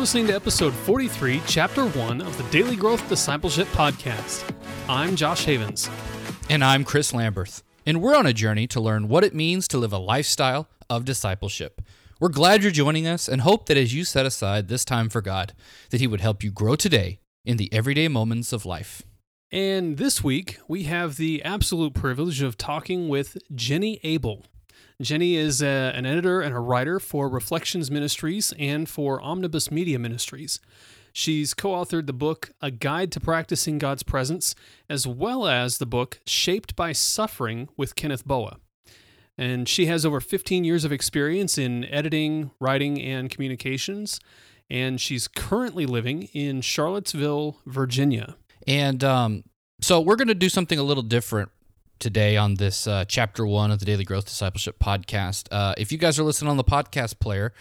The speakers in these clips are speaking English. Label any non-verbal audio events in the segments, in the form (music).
listening to episode 43, chapter 1 of the Daily Growth Discipleship Podcast. I'm Josh Havens. And I'm Chris Lamberth. And we're on a journey to learn what it means to live a lifestyle of discipleship. We're glad you're joining us and hope that as you set aside this time for God, that He would help you grow today in the everyday moments of life. And this week, we have the absolute privilege of talking with Jenny Abel. Jenny is a, an editor and a writer for Reflections Ministries and for Omnibus Media Ministries. She's co authored the book A Guide to Practicing God's Presence, as well as the book Shaped by Suffering with Kenneth Boa. And she has over 15 years of experience in editing, writing, and communications. And she's currently living in Charlottesville, Virginia. And um, so we're going to do something a little different today on this uh, chapter one of the Daily Growth Discipleship podcast. Uh, if you guys are listening on the podcast player,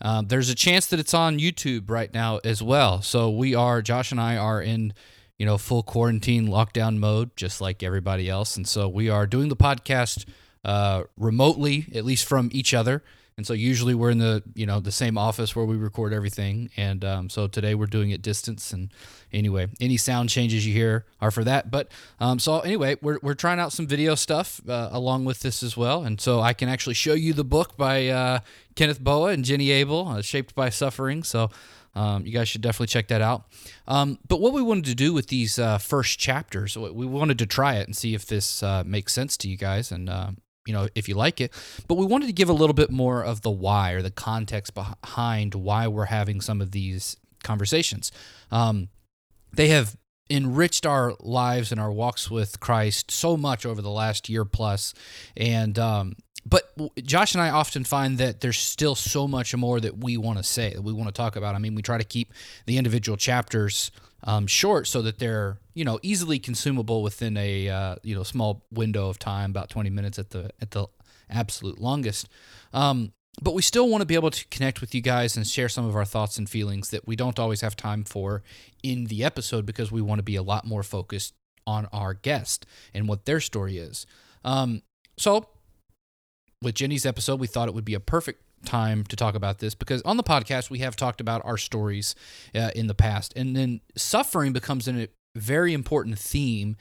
um, there's a chance that it's on YouTube right now as well. So we are, Josh and I are in, you know, full quarantine lockdown mode, just like everybody else. And so we are doing the podcast uh, remotely, at least from each other. And so usually we're in the you know the same office where we record everything, and um, so today we're doing it distance. And anyway, any sound changes you hear are for that. But um, so anyway, we're we're trying out some video stuff uh, along with this as well, and so I can actually show you the book by uh, Kenneth Boa and Jenny Abel, uh, "Shaped by Suffering." So. Um, you guys should definitely check that out. Um, but what we wanted to do with these uh, first chapters, we wanted to try it and see if this uh, makes sense to you guys, and uh, you know, if you like it. But we wanted to give a little bit more of the why or the context behind why we're having some of these conversations. Um, they have enriched our lives and our walks with Christ so much over the last year plus, and um, but Josh and I often find that there's still so much more that we want to say that we want to talk about. I mean, we try to keep the individual chapters um, short so that they're you know easily consumable within a uh, you know small window of time, about 20 minutes at the at the absolute longest. Um, but we still want to be able to connect with you guys and share some of our thoughts and feelings that we don't always have time for in the episode because we want to be a lot more focused on our guest and what their story is. Um, so, with Jenny's episode, we thought it would be a perfect time to talk about this because on the podcast we have talked about our stories uh, in the past and then suffering becomes a very important theme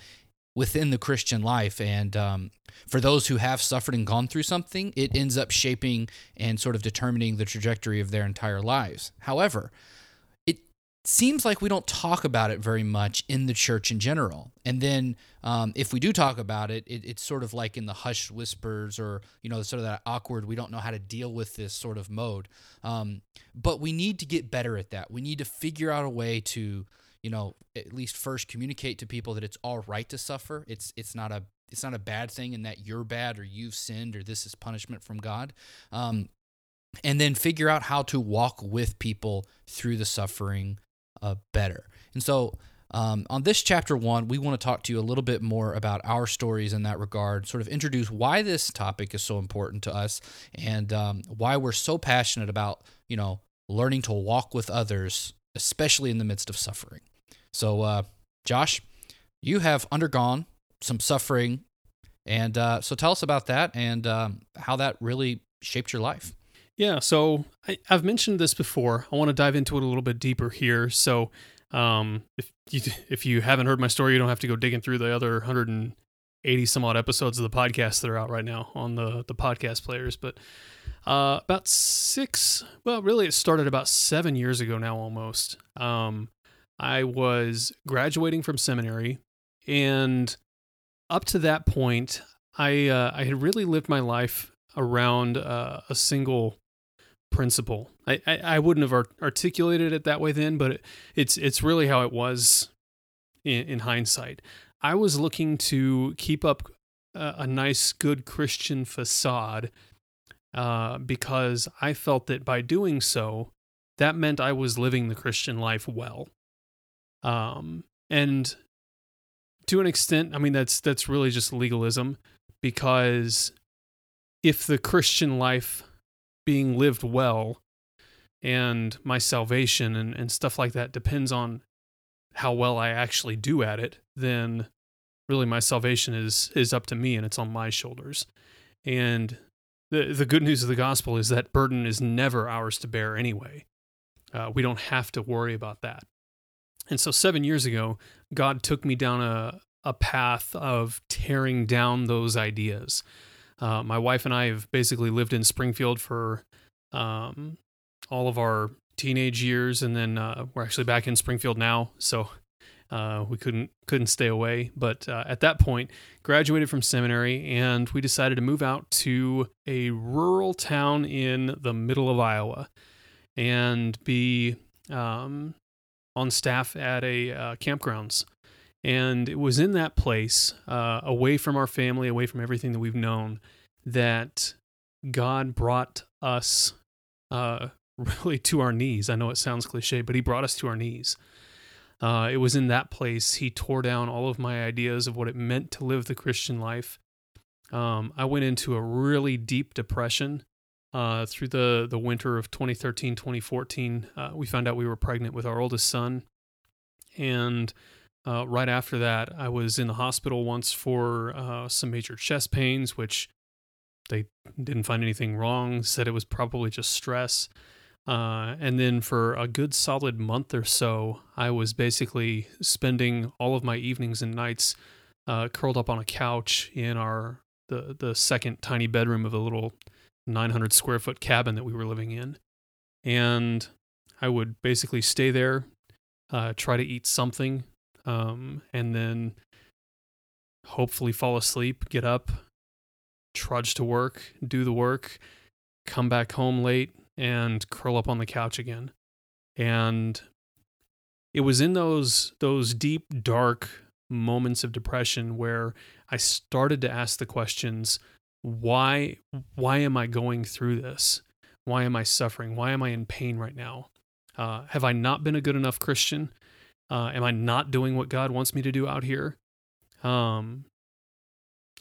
within the christian life. And um, for those who have suffered and gone through something it ends up shaping and sort of determining the trajectory of their entire lives. However seems like we don't talk about it very much in the church in general. And then um, if we do talk about it, it, it's sort of like in the hushed whispers or, you know, sort of that awkward, we don't know how to deal with this sort of mode. Um, but we need to get better at that. We need to figure out a way to, you know, at least first communicate to people that it's all right to suffer. It's, it's not a, it's not a bad thing and that you're bad or you've sinned or this is punishment from God. Um, and then figure out how to walk with people through the suffering uh, better. And so, um, on this chapter one, we want to talk to you a little bit more about our stories in that regard, sort of introduce why this topic is so important to us and um, why we're so passionate about, you know, learning to walk with others, especially in the midst of suffering. So, uh, Josh, you have undergone some suffering. And uh, so tell us about that and um, how that really shaped your life. Yeah, so I, have mentioned this before. I want to dive into it a little bit deeper here. So, um, if you if you haven't heard my story, you don't have to go digging through the other 180 some odd episodes of the podcast that are out right now on the the podcast players. But uh, about six, well, really, it started about seven years ago now, almost. Um, I was graduating from seminary, and up to that point, I uh, I had really lived my life around uh, a single principle. I, I, I wouldn't have articulated it that way then, but it, it's it's really how it was in, in hindsight. I was looking to keep up a, a nice, good Christian facade uh, because I felt that by doing so, that meant I was living the Christian life well. Um, and to an extent, I mean that's that's really just legalism because if the Christian life being lived well and my salvation and, and stuff like that depends on how well I actually do at it, then really my salvation is is up to me and it's on my shoulders. And the the good news of the gospel is that burden is never ours to bear anyway. uh, we don't have to worry about that. And so seven years ago, God took me down a, a path of tearing down those ideas. Uh, my wife and I have basically lived in Springfield for um, all of our teenage years, and then uh, we're actually back in Springfield now. So uh, we couldn't couldn't stay away. But uh, at that point, graduated from seminary, and we decided to move out to a rural town in the middle of Iowa, and be um, on staff at a uh, campgrounds. And it was in that place, uh, away from our family, away from everything that we've known, that God brought us uh, (laughs) really to our knees. I know it sounds cliche, but He brought us to our knees. Uh, it was in that place He tore down all of my ideas of what it meant to live the Christian life. Um, I went into a really deep depression uh, through the, the winter of 2013, 2014. Uh, we found out we were pregnant with our oldest son. And uh, right after that, I was in the hospital once for uh, some major chest pains, which they didn't find anything wrong, said it was probably just stress. Uh, and then for a good solid month or so, I was basically spending all of my evenings and nights uh, curled up on a couch in our the the second tiny bedroom of a little 900 square foot cabin that we were living in, and I would basically stay there, uh, try to eat something, um, and then hopefully fall asleep, get up, trudge to work, do the work, come back home late, and curl up on the couch again. And it was in those those deep dark moments of depression where I started to ask the questions why why am I going through this? Why am I suffering? Why am I in pain right now? Uh, have I not been a good enough Christian? Uh, am I not doing what God wants me to do out here? Um,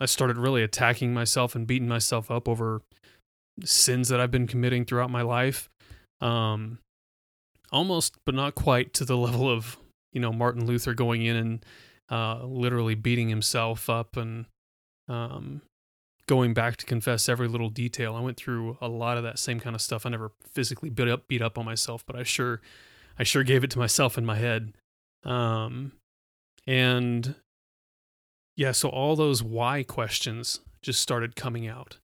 I started really attacking myself and beating myself up over sins that I've been committing throughout my life. Um, almost, but not quite to the (laughs) level of, you know, Martin Luther going in and uh, literally beating himself up and um, going back to confess every little detail. I went through a lot of that same kind of stuff. I never physically beat up beat up on myself, but I sure I sure gave it to myself in my head. Um, and yeah, so all those why questions just started coming out.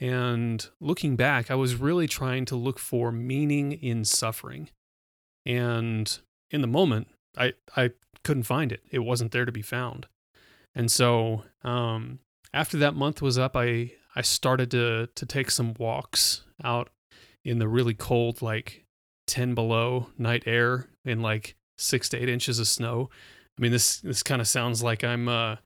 And looking back, I was really trying to look for meaning in suffering. And in the moment, I, I couldn't find it. It wasn't there to be found. And so um, after that month was up, I, I started to, to take some walks out in the really cold, like 10 below night air in like six to eight inches of snow. I mean, this, this kind of sounds like I'm, uh,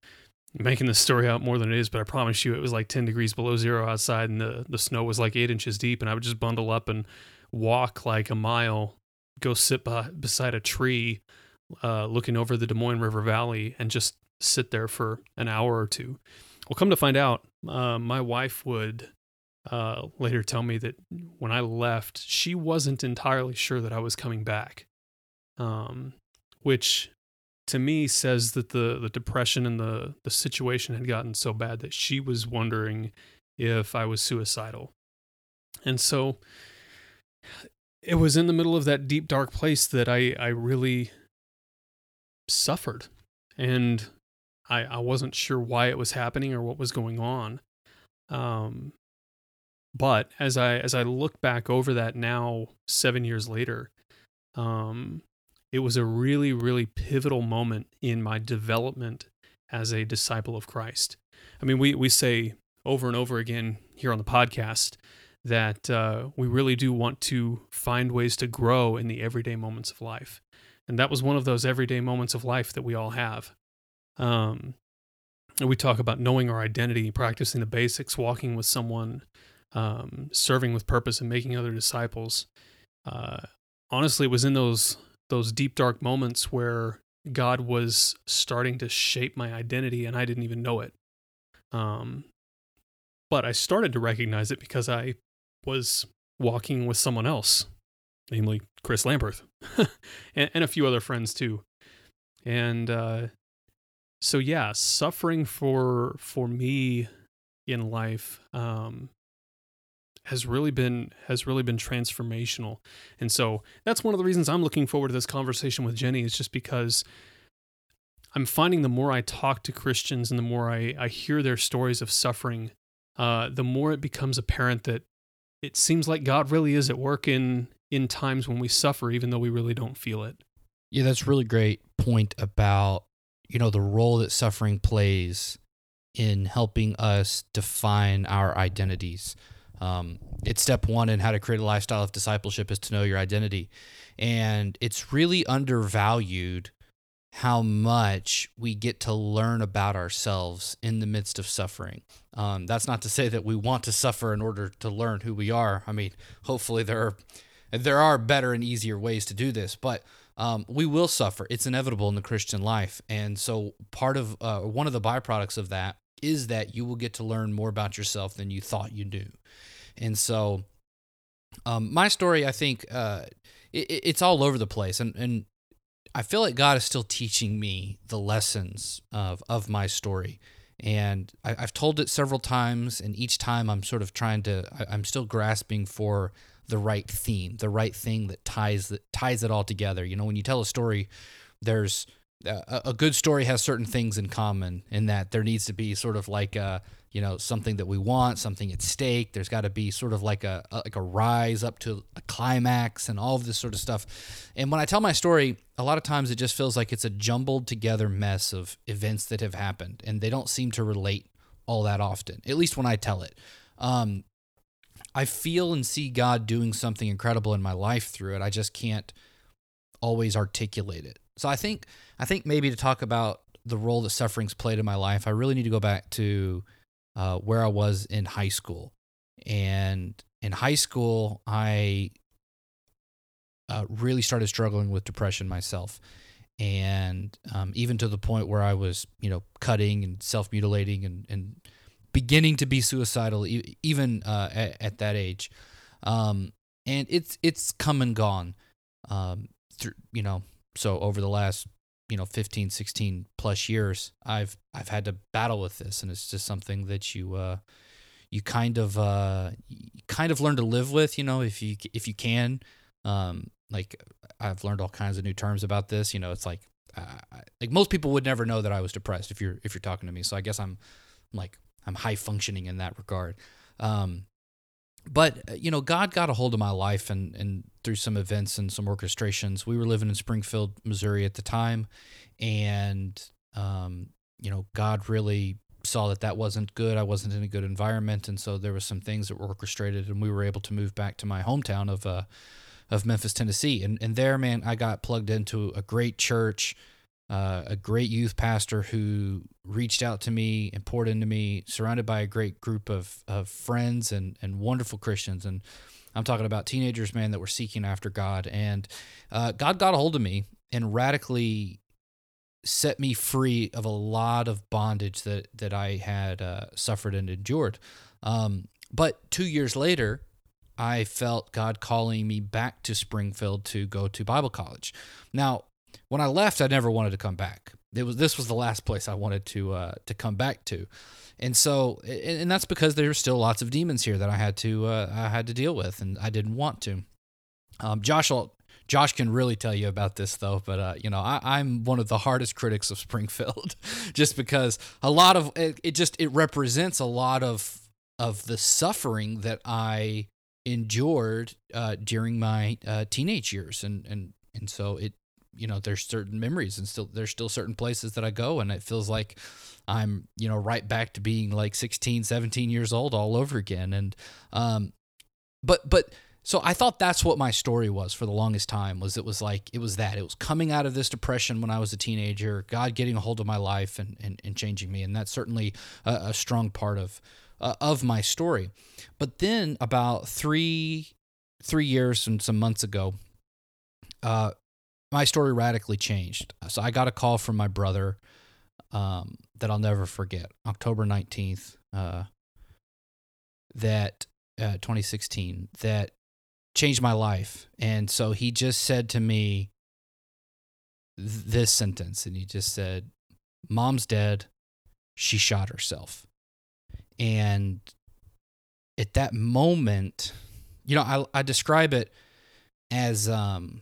making the story out more than it is, but I promise you it was like 10 degrees below zero outside and the, the snow was like eight inches deep. And I would just bundle up and walk like a mile, go sit by, beside a tree, uh, looking over the Des Moines River Valley and just sit there for an hour or two. Well, come to find out, uh, my wife would uh, later tell me that when I left, she wasn't entirely sure that I was coming back. Um, which to me says that the the depression and the the situation had gotten so bad that she was wondering if I was suicidal. And so it was in the middle of that deep dark place that I I really suffered and I I wasn't sure why it was happening or what was going on. Um but as I as I look back over that now 7 years later um it was a really, really pivotal moment in my development as a disciple of Christ. I mean, we, we say over and over again here on the podcast that uh, we really do want to find ways to grow in the everyday moments of life. And that was one of those everyday moments of life that we all have. Um, and we talk about knowing our identity, practicing the basics, walking with someone, um, serving with purpose, and making other disciples. Uh, honestly, it was in those those deep dark moments where God was starting to shape my identity and I didn't even know it. Um, but I started to recognize it because I was walking with someone else, namely Chris Lamberth, (laughs) and, and, a few other friends too. And uh, so, yeah, suffering for for me in life um, has really been has really been transformational. And so that's one of the reasons I'm looking forward to this conversation with Jenny is just because I'm finding the more I talk to Christians and the more I, I hear their stories of suffering, uh, the more it becomes apparent that it seems like God really is at work in in times when we suffer, even though we really don't feel it. Yeah, that's really great point about you know the role that suffering plays in helping us define our identities. Um, it's step one in how to create a lifestyle of discipleship is to know your identity, and it's really undervalued how much we get to learn about ourselves in the midst of suffering. Um, that's not to say that we want to suffer in order to learn who we are. I mean, hopefully there are there are better and easier ways to do this, but um, we will suffer. It's inevitable in the Christian life, and so part of uh, one of the byproducts of that is that you will get to learn more about yourself than you thought you knew. And so, um, my story, I think, uh, it, it's all over the place, and and I feel like God is still teaching me the lessons of of my story. And I, have told it several times, and each time I'm sort of trying to, I, I'm still grasping for the right theme, the right thing that ties that ties it all together. You know, when you tell a story, there's a, a good story has certain things in common in that there needs to be sort of like a you know something that we want something at stake. There's got to be sort of like a, a, like a rise up to a climax and all of this sort of stuff. And when i tell my story a lot of times it just feels like it's a jumbled together mess of events that have happened and they don't seem to relate all that often at least when i tell it. Um, i feel and see god doing something incredible in my life through it. I just can't always articulate it so i think i think maybe to talk about the role that suffering's played in my life i really need to go back to uh, where I was in high school. And in high school, I uh, really started struggling with depression myself. And um, even to the point where I was, you know, cutting and self mutilating and, and beginning to be suicidal, e- even uh, at, at, that age. Um, and it's it's come and gone. Um, through, you know, so over the last you know 15 16 plus years i've i've had to battle with this and it's just something that you uh you kind of uh kind of learn to live with you know if you if you can. Um like i've learned all kinds of new terms about this you know it's like uh, like most people would never know that i was depressed if you're if you're talking to me. So i guess i'm like i'm high functioning in that regard. Um but uh, you know god got a hold of my life and and through some events and some orchestrations. We were living in springfield missouri at the time. And um, you know god really saw that that wasn't good. I wasn't in a good environment. And so there was some things that were orchestrated and we were able to move back to my hometown of uh of memphis tennessee. And and there man i got plugged into a great church uh, a great youth pastor who reached out to me and poured into me, surrounded by a great group of, of friends and, and wonderful Christians. And I'm talking about teenagers, man, that were seeking after God. And uh, God got a hold of me and radically set me free of a lot of bondage that, that I had uh, suffered and endured. Um, but two years later, I felt God calling me back to Springfield to go to Bible college. Now, when I left, I never wanted to come back. It was this was the last place I wanted to uh, to come back to, and so and, and that's because there were still lots of demons here that I had to uh, I had to deal with, and I didn't want to. Um, Josh Josh can really tell you about this though, but uh, you know I, am one of the hardest critics of (laughs) Springfield, just because a lot of it, it just it represents a lot of of the suffering that I endured uh, during my uh, teenage years, and and and so it you know there's certain memories and still there's still certain places that I go and it feels like I'm you know right back to being like 16 17 years old all over again. And um but but so I thought that's what my story was for the longest time was it was like it was that. It was coming out of this depression when I was a teenager God getting a hold of my life and and, and changing me. And that's certainly a, a strong part of uh, of my story. But then about 3 3 years and some months ago uh, my story radically changed. So I got a call from my brother um, that I'll never forget, October 19th, uh, that uh, 2016, that changed my life. And so he just said to me th- this sentence, and he just said, Mom's dead. She shot herself. And at that moment, you know, I, I describe it as um,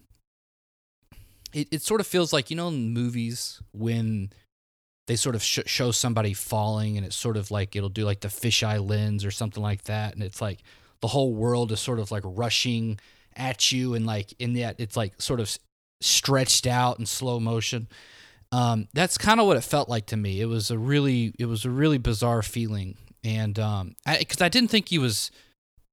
it, it sort of feels like you know in movies when they sort of sh- show somebody falling and it's sort of like it'll do like the fisheye lens or something like that and it's like the whole world is sort of like rushing at you and like in that it's like sort of stretched out in slow motion. Um, that's kind of what it felt like to me. It was a really it was a really bizarre feeling. And um because I, I didn't think he was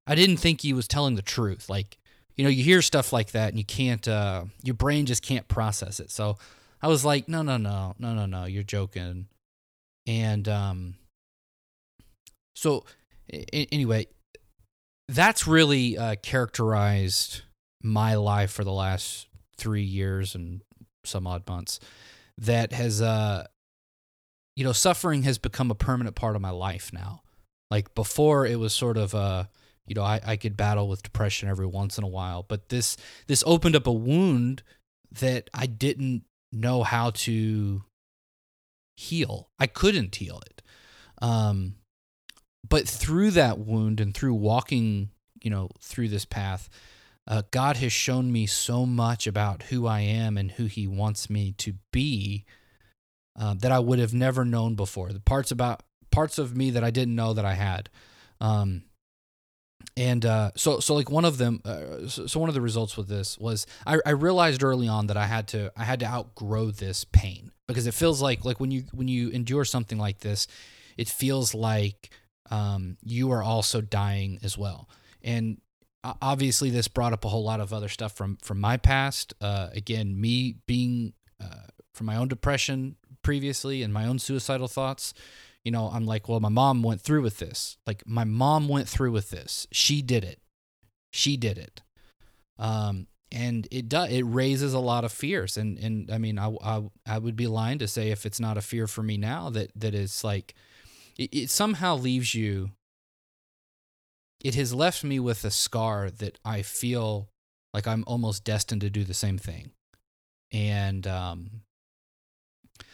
i didn't think he was telling the truth. Like you know you hear stuff like that and you can't uh your brain just can't process it so I was like, no, no, no, no, no, no, you're joking. And um, so I- anyway, that's really uh, characterized my life for the last three years and some odd months. That has, uh, you know, suffering has become a permanent part of my life now. Like before, it was sort of uh, you know, I, I could battle with depression every once in a while, but this this opened up a wound that I didn't know how to heal. I couldn't heal it. Um, but through that wound and through walking, you know, through this path, uh, God has shown me so much about who I am and who He wants me to be uh, that I would have never known before. The parts about parts of me that I didn't know that I had. Um, and uh, so so like one of them uh, so, so, one of the results with this was I, I realized early on that I had to I had to outgrow this pain because it feels like like when you when you endure something like this it feels like um, you are also dying as well. And obviously this brought up a whole lot of other stuff from from my past. Uh, again me being uh, from my own depression previously and my own suicidal thoughts you know, I'm like, well, my mom went through with this. Like my mom went through with this. She did it. She did it. Um, and it does it raises a lot of fears and and I mean I, I I would be lying to say if it's not a fear for me now that that it's like it, it somehow leaves you it has left me with a scar that I feel like I'm almost destined to do the same thing and um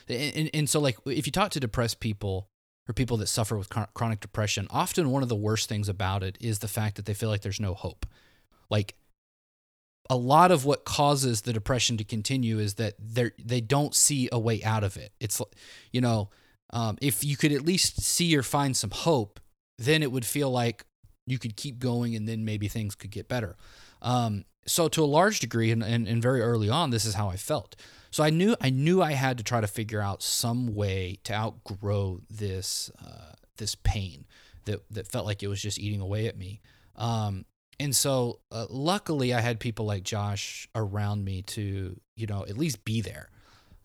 and, and so like if you talk to depressed people or people that suffer with chronic depression, often one of the worst things about it is the fact that they feel like there's no hope. Like a lot of what causes the depression to continue is that they they don't see a way out of it. It's you know, um, if you could at least see or find some hope, then it would feel like you could keep going and then maybe things could get better. Um, so to a large degree and, and, and very early on, this is how I felt. So I knew I knew I had to try to figure out some way to outgrow this uh, this pain that that felt like it was just eating away at me. Um, and so uh, luckily I had people like Josh around me to you know at least be there.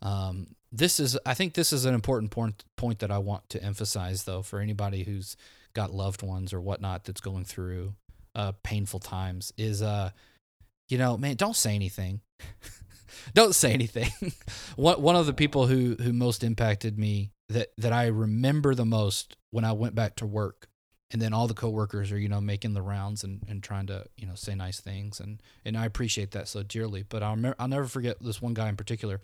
Um, this is I think this is an important point point that I want to emphasize though for anybody who's got loved ones or whatnot that's going through uh, painful times is uh you know man don't say anything (laughs) don't say anything. (laughs) one one of the people who who most impacted me that that I remember the most when I went back to work, and then all the coworkers are you know making the rounds and, and trying to you know say nice things, and and I appreciate that so dearly. But I'll I'll never forget this one guy in particular.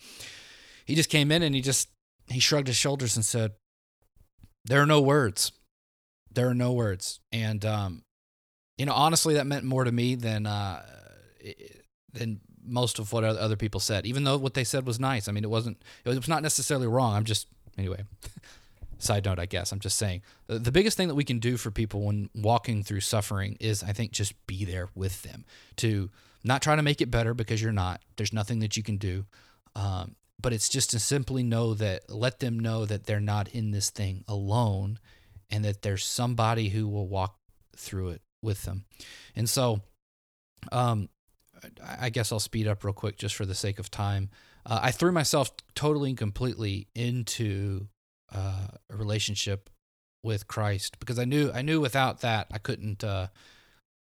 He just came in and he just he shrugged his shoulders and said, "There are no words. There are no words." And um, you know, honestly, that meant more to me than uh, than most of what other people said, even though what they said was nice. I mean, it wasn't, it was not necessarily wrong. I'm just, anyway, (laughs) side note, I guess. I'm just saying the biggest thing that we can do for people when walking through suffering is, I think, just be there with them to not try to make it better because you're not. There's nothing that you can do. Um, but it's just to simply know that, let them know that they're not in this thing alone and that there's somebody who will walk through it with them. And so, um, I guess I'll speed up real quick just for the sake of time. Uh, I threw myself totally and completely into uh, a relationship with Christ because I knew I knew without that I couldn't uh,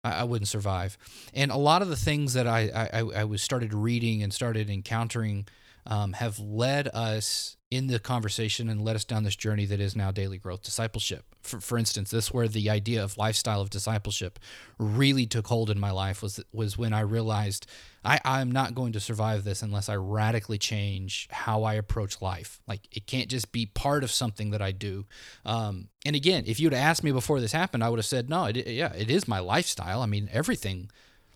I, I, wouldn't survive. And a lot of the things that I I, I was started reading and started encountering um, have led us in the conversation and led us down this journey that is now daily growth discipleship. For, for instance, this where the idea of lifestyle of discipleship really took hold in my life was was when I realized I, I'm not going to survive this unless I radically change how I approach life. Like it can't just be part of something that I do. Um, and again, if you'd asked me before this happened, I would have said, no, it, yeah, it is my lifestyle. I mean, everything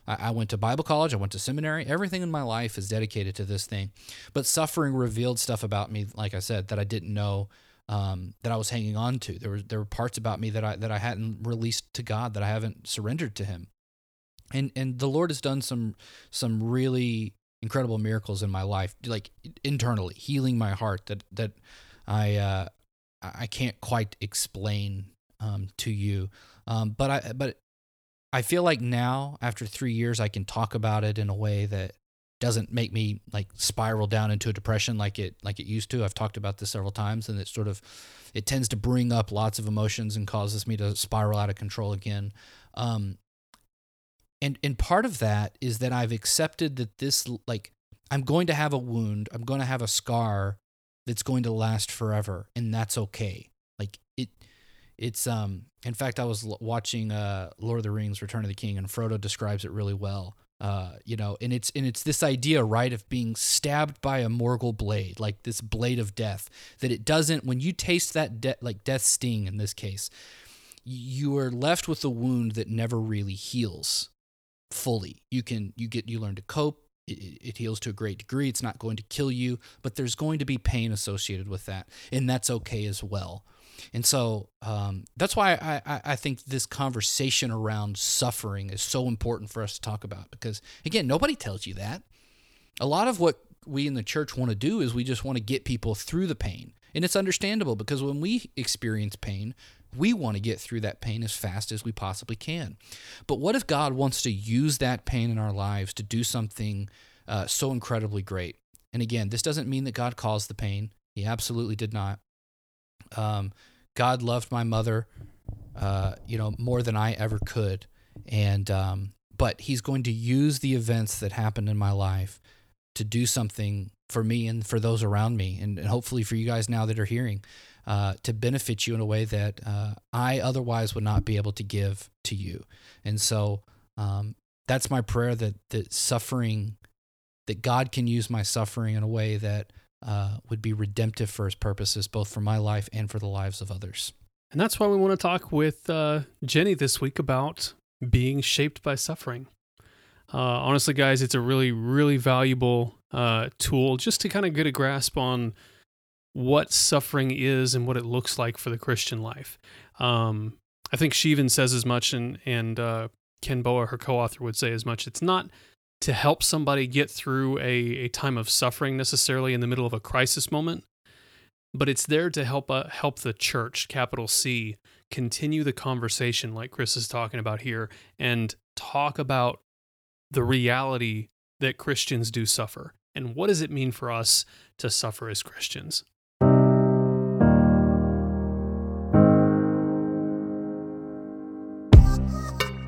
I, went to Bible college, I went to seminary. Everything in my life is dedicated to this thing. But suffering revealed stuff about me, like I said, that I didn't know um, that I was hanging on to. There were there were parts about me that I that I hadn't released to God, that I haven't surrendered to Him. And and the Lord has done some some really incredible miracles in my life, like internally healing my heart that that I uh, I can't quite explain um, to you. Um, but I but I feel like now, after three years, I can talk about it in a way that doesn't make me like spiral down into a depression like it like it used to. I've talked about this several times, and it sort of it tends to bring up lots of emotions and causes me to spiral out of control again. Um, and and part of that is that I've accepted that this like I'm going to have a wound, I'm going to have a scar that's going to last forever, and that's okay. It's um in fact i was watching uh lord of the rings return of the king and frodo describes it really well. Uh you know and it's and it's this idea right of being stabbed by a morgul blade like this blade of death that it doesn't when you taste that de- like death sting in this case you are left with a wound that never really heals fully. You can you get you learn to cope. It heals to a great degree. It's not going to kill you but there's going to be pain associated with that and that's okay as well and so um, that's why I, I think this conversation around suffering is so important for us to talk about because, again, nobody tells you that. A lot of what we in the church want to do is we just want to get people through the pain. And it's understandable because when we experience pain, we want to get through that pain as fast as we possibly can. But what if God wants to use that pain in our lives to do something uh, so incredibly great? And again, this doesn't mean that God caused the pain. He absolutely did not. Um, God loved my mother, uh, you know, more than I ever could, and um, but He's going to use the events that happened in my life to do something for me and for those around me, and, and hopefully for you guys now that are hearing, uh, to benefit you in a way that uh, I otherwise would not be able to give to you. And so um, that's my prayer that that suffering, that God can use my suffering in a way that uh, would be redemptive for his purposes, both for my life and for the lives of others. And that's why we want to talk with uh, Jenny this week about being shaped by suffering. Uh, honestly, guys, it's a really, really valuable uh, tool just to kind of get a grasp on what suffering is and what it looks like for the Christian life. Um, I think she even says as much, and and uh, Ken Boa, her co-author, would say as much. It's not to help somebody get through a, a time of suffering necessarily in the middle of a crisis moment, but it's there to help uh, help the church, capital C, continue the conversation like Chris is talking about here and talk about the reality that Christians do suffer and what does it mean for us to suffer as Christians.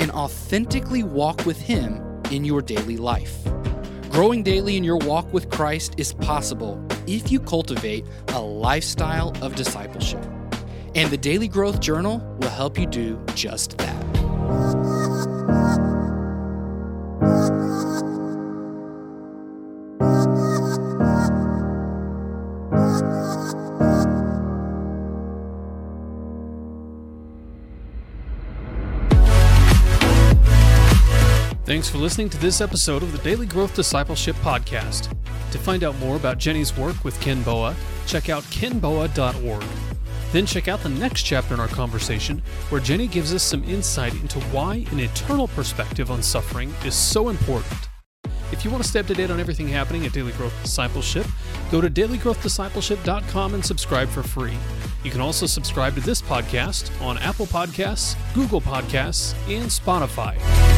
and authentically walk with Him in your daily life. Growing daily in your walk with Christ is possible if you cultivate a lifestyle of discipleship. And the Daily Growth Journal will help you do just that. Thanks for listening to this episode of the Daily Growth Discipleship Podcast. To find out more about Jenny's work with Ken Boa, check out kenboa.org. Then check out the next chapter in our conversation, where Jenny gives us some insight into why an eternal perspective on suffering is so important. If you want to stay up to date on everything happening at Daily Growth Discipleship, go to dailygrowthdiscipleship.com and subscribe for free. You can also subscribe to this podcast on Apple Podcasts, Google Podcasts, and Spotify.